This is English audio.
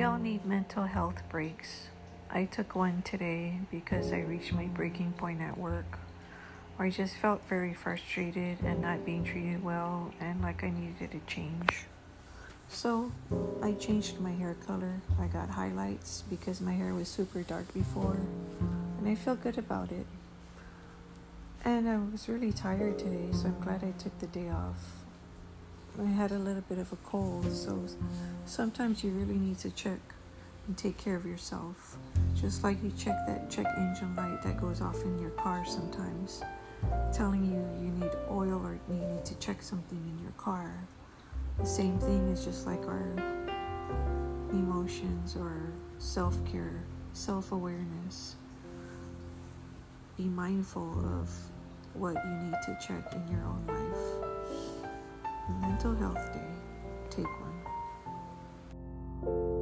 mental health breaks. I took one today because I reached my breaking point at work. Or I just felt very frustrated and not being treated well and like I needed a change. So I changed my hair color. I got highlights because my hair was super dark before and I feel good about it. And I was really tired today, so I'm glad I took the day off. I had a little bit of a cold, so sometimes you really need to check and take care of yourself. Just like you check that check engine light that goes off in your car sometimes, telling you you need oil or you need to check something in your car. The same thing is just like our emotions or self care, self awareness. Be mindful of what you need to check in your own life. Mental Health Day. Take one. Thank you